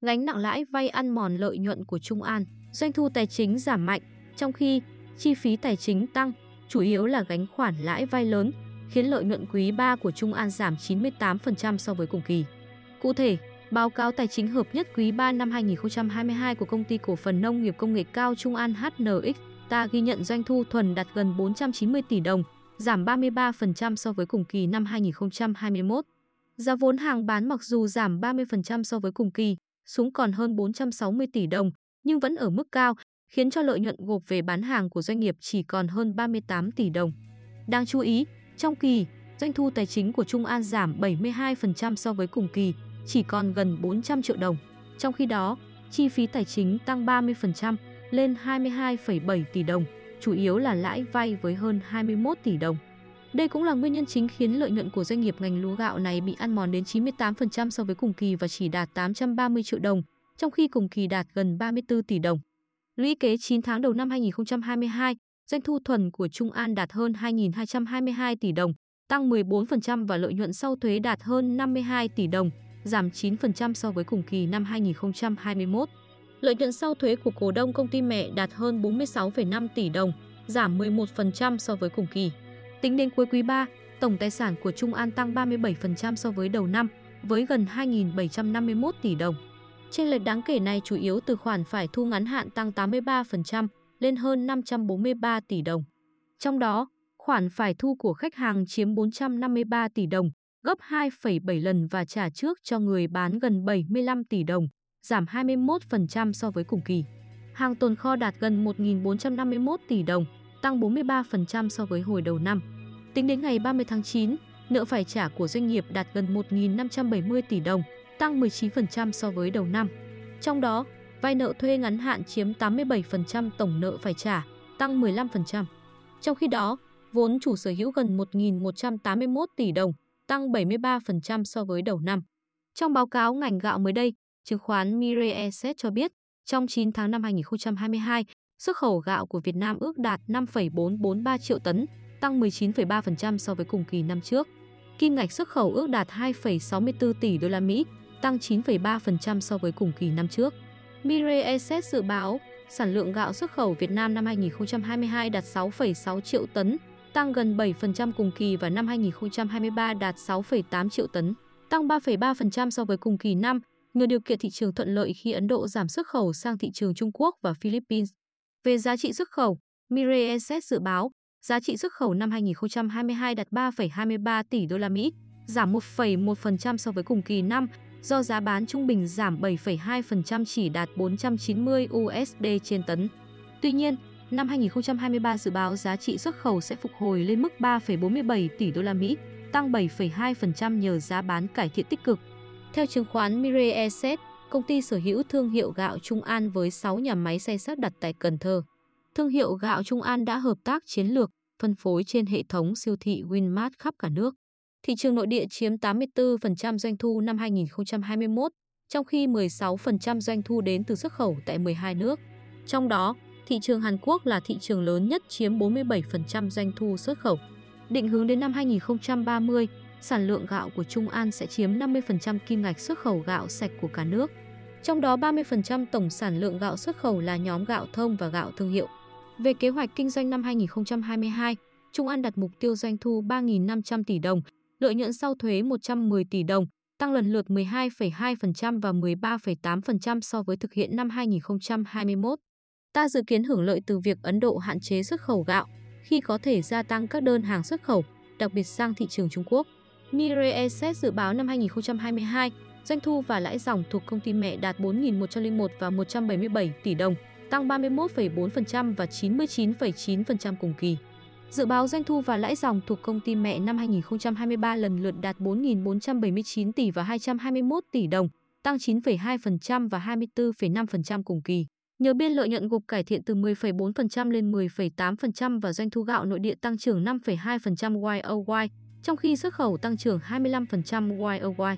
gánh nặng lãi vay ăn mòn lợi nhuận của Trung An, doanh thu tài chính giảm mạnh, trong khi chi phí tài chính tăng, chủ yếu là gánh khoản lãi vay lớn, khiến lợi nhuận quý 3 của Trung An giảm 98% so với cùng kỳ. Cụ thể, báo cáo tài chính hợp nhất quý 3 năm 2022 của công ty cổ phần nông nghiệp công nghệ cao Trung An HNX ta ghi nhận doanh thu thuần đạt gần 490 tỷ đồng, giảm 33% so với cùng kỳ năm 2021. Giá vốn hàng bán mặc dù giảm 30% so với cùng kỳ, xuống còn hơn 460 tỷ đồng, nhưng vẫn ở mức cao, khiến cho lợi nhuận gộp về bán hàng của doanh nghiệp chỉ còn hơn 38 tỷ đồng. Đáng chú ý, trong kỳ, doanh thu tài chính của Trung An giảm 72% so với cùng kỳ, chỉ còn gần 400 triệu đồng. Trong khi đó, chi phí tài chính tăng 30% lên 22,7 tỷ đồng, chủ yếu là lãi vay với hơn 21 tỷ đồng. Đây cũng là nguyên nhân chính khiến lợi nhuận của doanh nghiệp ngành lúa gạo này bị ăn mòn đến 98% so với cùng kỳ và chỉ đạt 830 triệu đồng, trong khi cùng kỳ đạt gần 34 tỷ đồng. Lũy kế 9 tháng đầu năm 2022, doanh thu thuần của Trung An đạt hơn 2.222 tỷ đồng, tăng 14% và lợi nhuận sau thuế đạt hơn 52 tỷ đồng, giảm 9% so với cùng kỳ năm 2021. Lợi nhuận sau thuế của cổ đông công ty mẹ đạt hơn 46,5 tỷ đồng, giảm 11% so với cùng kỳ. Tính đến cuối quý 3, tổng tài sản của Trung An tăng 37% so với đầu năm, với gần 2.751 tỷ đồng. Trên lệch đáng kể này chủ yếu từ khoản phải thu ngắn hạn tăng 83% lên hơn 543 tỷ đồng. Trong đó, khoản phải thu của khách hàng chiếm 453 tỷ đồng, gấp 2,7 lần và trả trước cho người bán gần 75 tỷ đồng, giảm 21% so với cùng kỳ. Hàng tồn kho đạt gần 1.451 tỷ đồng, tăng 43% so với hồi đầu năm. Tính đến ngày 30 tháng 9, nợ phải trả của doanh nghiệp đạt gần 1.570 tỷ đồng, tăng 19% so với đầu năm. Trong đó, vay nợ thuê ngắn hạn chiếm 87% tổng nợ phải trả, tăng 15%. Trong khi đó, vốn chủ sở hữu gần 1.181 tỷ đồng, tăng 73% so với đầu năm. Trong báo cáo ngành gạo mới đây, chứng khoán Mirae Asset cho biết, trong 9 tháng năm 2022, xuất khẩu gạo của Việt Nam ước đạt 5,443 triệu tấn, tăng 19,3% so với cùng kỳ năm trước. Kim ngạch xuất khẩu ước đạt 2,64 tỷ đô la Mỹ, tăng 9,3% so với cùng kỳ năm trước. Mirae Asset dự báo sản lượng gạo xuất khẩu Việt Nam năm 2022 đạt 6,6 triệu tấn, tăng gần 7% cùng kỳ và năm 2023 đạt 6,8 triệu tấn, tăng 3,3% so với cùng kỳ năm, nhờ điều kiện thị trường thuận lợi khi Ấn Độ giảm xuất khẩu sang thị trường Trung Quốc và Philippines. Về giá trị xuất khẩu, Mirae Asset dự báo giá trị xuất khẩu năm 2022 đạt 3,23 tỷ đô la Mỹ, giảm 1,1% so với cùng kỳ năm, do giá bán trung bình giảm 7,2% chỉ đạt 490 USD trên tấn. Tuy nhiên, năm 2023 dự báo giá trị xuất khẩu sẽ phục hồi lên mức 3,47 tỷ đô la Mỹ, tăng 7,2% nhờ giá bán cải thiện tích cực. Theo chứng khoán Mirae Asset, công ty sở hữu thương hiệu gạo Trung An với 6 nhà máy xay sát đặt tại Cần Thơ. Thương hiệu gạo Trung An đã hợp tác chiến lược, phân phối trên hệ thống siêu thị Winmart khắp cả nước. Thị trường nội địa chiếm 84% doanh thu năm 2021, trong khi 16% doanh thu đến từ xuất khẩu tại 12 nước. Trong đó, thị trường Hàn Quốc là thị trường lớn nhất chiếm 47% doanh thu xuất khẩu. Định hướng đến năm 2030, sản lượng gạo của Trung An sẽ chiếm 50% kim ngạch xuất khẩu gạo sạch của cả nước. Trong đó 30% tổng sản lượng gạo xuất khẩu là nhóm gạo thông và gạo thương hiệu. Về kế hoạch kinh doanh năm 2022, Trung An đặt mục tiêu doanh thu 3.500 tỷ đồng, lợi nhuận sau thuế 110 tỷ đồng, tăng lần lượt 12,2% và 13,8% so với thực hiện năm 2021. Ta dự kiến hưởng lợi từ việc Ấn Độ hạn chế xuất khẩu gạo khi có thể gia tăng các đơn hàng xuất khẩu, đặc biệt sang thị trường Trung Quốc. Mirae Asset dự báo năm 2022, doanh thu và lãi dòng thuộc công ty mẹ đạt 4.101 và 177 tỷ đồng, tăng 31,4% và 99,9% cùng kỳ. Dự báo doanh thu và lãi dòng thuộc công ty mẹ năm 2023 lần lượt đạt 4.479 tỷ và 221 tỷ đồng, tăng 9,2% và 24,5% cùng kỳ. Nhờ biên lợi nhuận gộp cải thiện từ 10,4% lên 10,8% và doanh thu gạo nội địa tăng trưởng 5,2% YOY, trong khi xuất khẩu tăng trưởng 25% YOY.